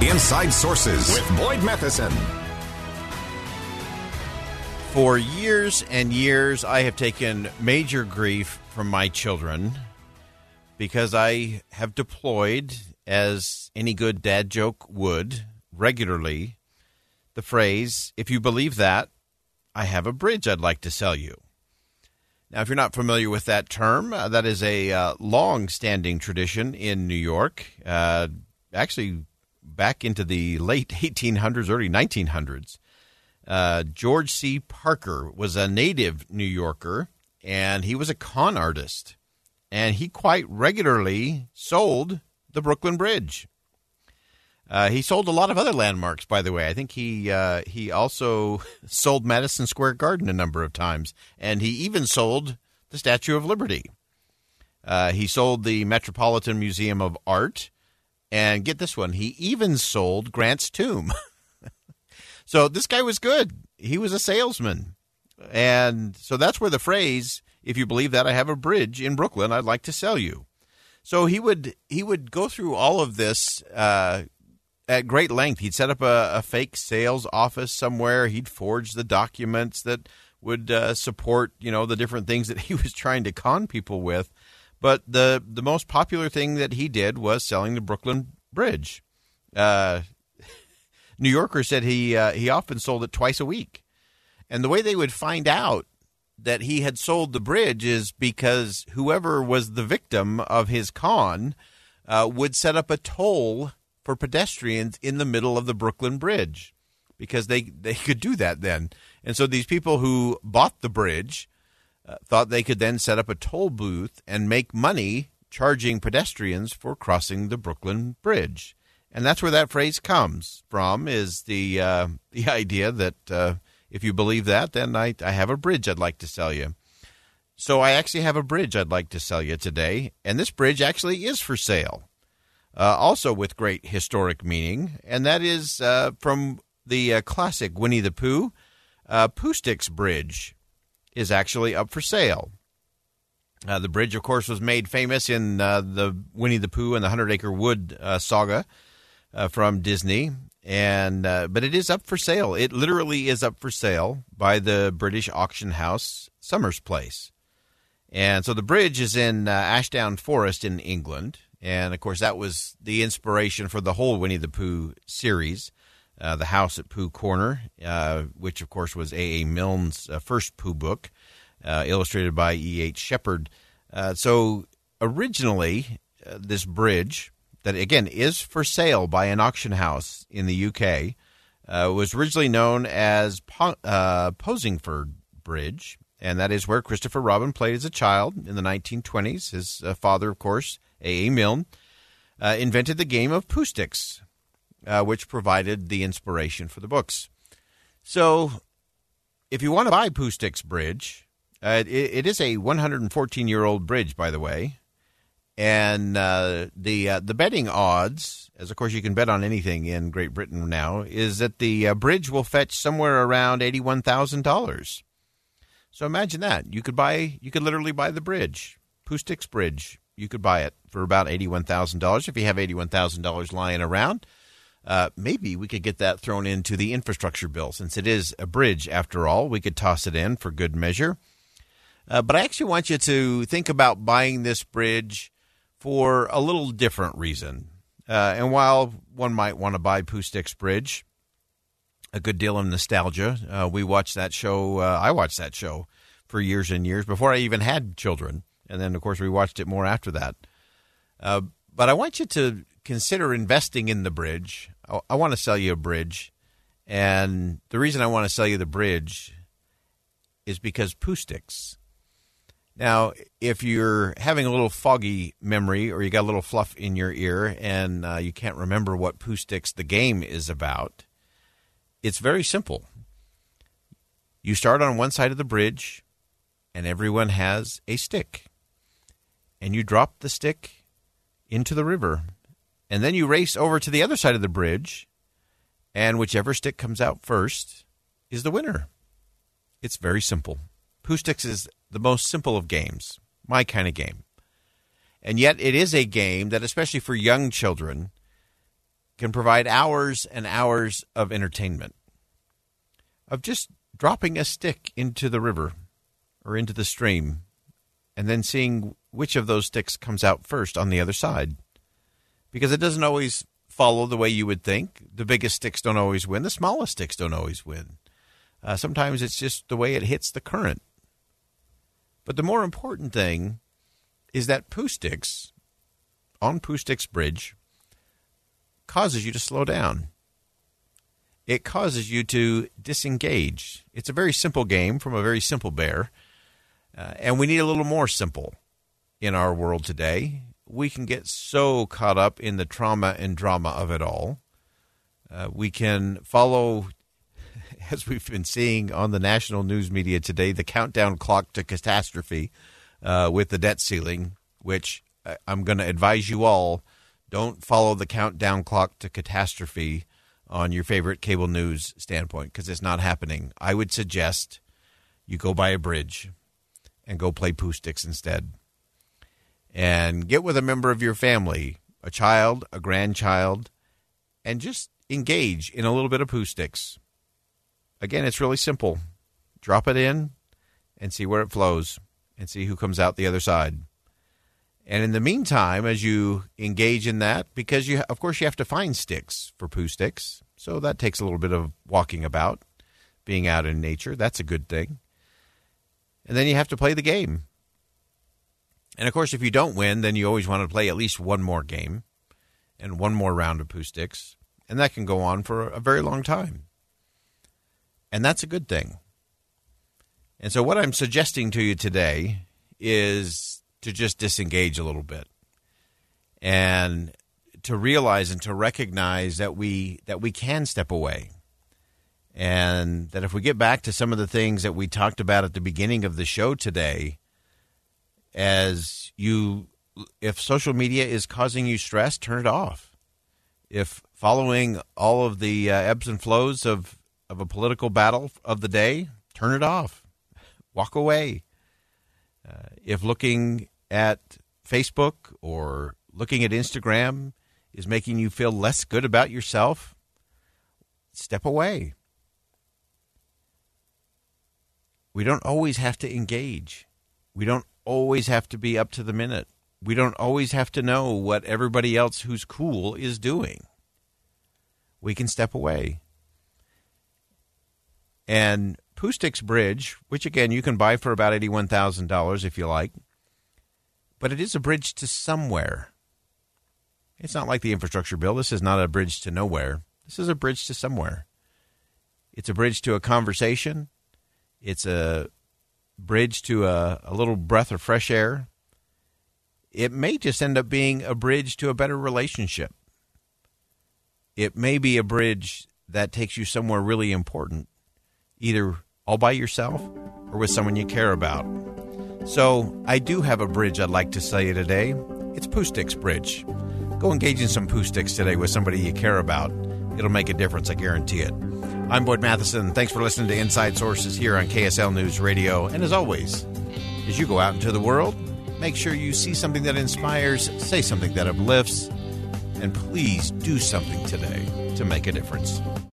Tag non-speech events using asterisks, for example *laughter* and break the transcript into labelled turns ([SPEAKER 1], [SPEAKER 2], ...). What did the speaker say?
[SPEAKER 1] Inside Sources with Boyd Matheson.
[SPEAKER 2] For years and years, I have taken major grief from my children because I have deployed, as any good dad joke would, regularly the phrase, if you believe that, I have a bridge I'd like to sell you. Now, if you're not familiar with that term, uh, that is a uh, long standing tradition in New York. Uh, actually, back into the late *laughs* 1800s, early 1900s. Uh, George C. Parker was a native New Yorker, and he was a con artist. And he quite regularly sold the Brooklyn Bridge. Uh, he sold a lot of other landmarks, by the way. I think he uh, he also *laughs* sold Madison Square Garden a number of times, and he even sold the Statue of Liberty. Uh, he sold the Metropolitan Museum of Art, and get this one, he even sold Grant's tomb. *laughs* so this guy was good. He was a salesman, and so that's where the phrase "If you believe that, I have a bridge in Brooklyn I'd like to sell you." So he would he would go through all of this uh, at great length. He'd set up a, a, fake sales office somewhere. He'd forge the documents that would uh, support, you know, the different things that *laughs* he was trying to con people with. But the the most popular thing that he did was selling the Brooklyn Bridge. Uh, *laughs* New Yorker said he uh, he often sold it twice a week, and the way they would find out that he had sold the bridge is because whoever was the victim of his con uh, would set up a toll for pedestrians in the middle of the Brooklyn Bridge because they, they *laughs* could do that then. And so these people who bought the bridge uh, thought they could then set up a toll booth and make money charging pedestrians for crossing the Brooklyn Bridge. And that's where that phrase comes from is the uh, *laughs* the idea that uh, if you believe that, then I, I have a bridge I'd like to sell you. So I actually have a bridge I'd like to sell you today, and this bridge actually is for sale uh, also with great historic meaning, and that is uh, from the uh, classic Winnie the Pooh. Pooh Sticks Bridge is actually up for sale. Uh, the bridge, of course, was made famous in uh, the Winnie the Pooh and the Hundred Acre Wood saga from Disney, and but it is up for sale. It literally is up for sale by the British auction house Summers Place. And so the bridge is in Ashdown Forest in England. And of course, that was the inspiration for the whole Winnie the Pooh series. Uh, the House at Pooh Corner, uh, which of course was A. A. Milne's uh, first Pooh book, uh, illustrated by E. H. Shepard. So originally, this bridge that again is for sale by an auction house in the UK was originally known as po- Posingford Bridge, and that is where Christopher Robin played as a child in the 1920s. His father, of course, a. A. Milne, uh, invented the game of Pooh Sticks, uh, which provided the inspiration for the books. So, if you want to buy Pooh Bridge, uh, it, it is a 114 year old bridge, by the way, and uh, the uh, the betting odds, as of course you can bet on anything in Great Britain now, is that the uh, bridge will fetch somewhere around eighty one thousand dollars. So imagine that you could buy you could literally buy the bridge, Pooh Bridge, you could buy it for about $81,000 if you have $81,000 lying around. Uh, maybe we could get that thrown into the infrastructure bill since it is a bridge after all. We could toss it in for good measure. Uh, but I actually want you to think about buying this bridge for a little different reason. Uh, and while one might want to buy Sticks Bridge, a good deal of nostalgia. Uh, we watched that show. Uh, I watched that show for years and years before I even had children and then of course we watched it more after that. Uh, but I want you to consider investing in the bridge. I, I want to sell you a bridge, and the reason I want to sell you the bridge is because Pooh Sticks. Now, if you're having a little foggy memory or you got a little fluff in your ear and uh, you can't remember what Pooh Sticks the game is about, it's very simple. You start on one side of the bridge, and everyone has a stick and you drop the stick into the river. And then you race over to the other side of the bridge, and whichever stick comes out first is the winner. It's very simple. Pooh Sticks is the most simple of games, my kind of game. And yet, it is a game that, especially for young children, can provide hours and hours of entertainment of just dropping a stick into the river or into the stream and then seeing which of those sticks comes out first on the other side. Because it doesn't always follow the way you would think. The biggest sticks don't always win, the smallest sticks don't always win. Uh, sometimes it's just the way it hits the current. But the more important thing is that Pooh Sticks on Pooh Sticks Bridge causes you to slow down. It causes you to disengage. It's a very simple game from a very simple bear, uh, and we need a little more simple in our world today. We can get so caught up in the trauma and drama of it all. Uh, we can follow, *laughs* as we've been seeing on the national news media today, the countdown clock to catastrophe uh, with the debt ceiling, which uh, I'm going to advise you all don't follow the countdown clock to catastrophe on your favorite cable news standpoint because it's not happening. I would suggest you go buy a bridge and go play Pooh Sticks instead. And get with a member of your family, a child, a grandchild, and just engage in a little bit of Pooh Sticks. Again, it's really simple. Drop it in and see where it flows and see who comes out the other side. And in the meantime, as you engage in that, because you, of course, you have to find sticks for Pooh Sticks, so that takes a little bit of walking about, being out in nature. That's a good thing. And then you have to play the game. And of course, if you don't win, then you always want to play at least one more game and one more round of Pooh Sticks. And that can go on for a very long time. And that's a good thing. And so, what I'm suggesting to you today is to just disengage a little bit and to realize and to recognize that we that we can step away and that if we get back to some of the things that we talked about at the beginning of the show today as you if social media is causing you stress turn it off if following all of the uh, ebbs and flows of of a political battle of the day turn it off walk away uh, if looking at Facebook or looking at Instagram is making you feel less good about yourself, step away. We don't always have to engage. We don't always have to be up to the minute. We don't always have to know what everybody else who's cool is doing. We can step away. And Sticks Bridge, which again you can buy for about $81,000 if you like, but it is a bridge to somewhere. It's not like the infrastructure bill. This is not a bridge to nowhere. This is a bridge to somewhere. It's a bridge to a conversation. It's a bridge to a, a little breath of fresh air. It may just end up being a bridge to a better relationship. It may be a bridge that takes you somewhere really important, either all by yourself or with someone you care about. So, I do have a bridge I'd like to sell you today. It's Pooh Sticks Bridge. Go engage in some Pooh Sticks today with somebody you care about. It'll make a difference, I guarantee it. I'm Boyd Matheson. Thanks for listening to Inside Sources here on KSL News Radio. And as always, as you go out into the world, make sure you see something that inspires, say something that uplifts, and please do something today to make a difference.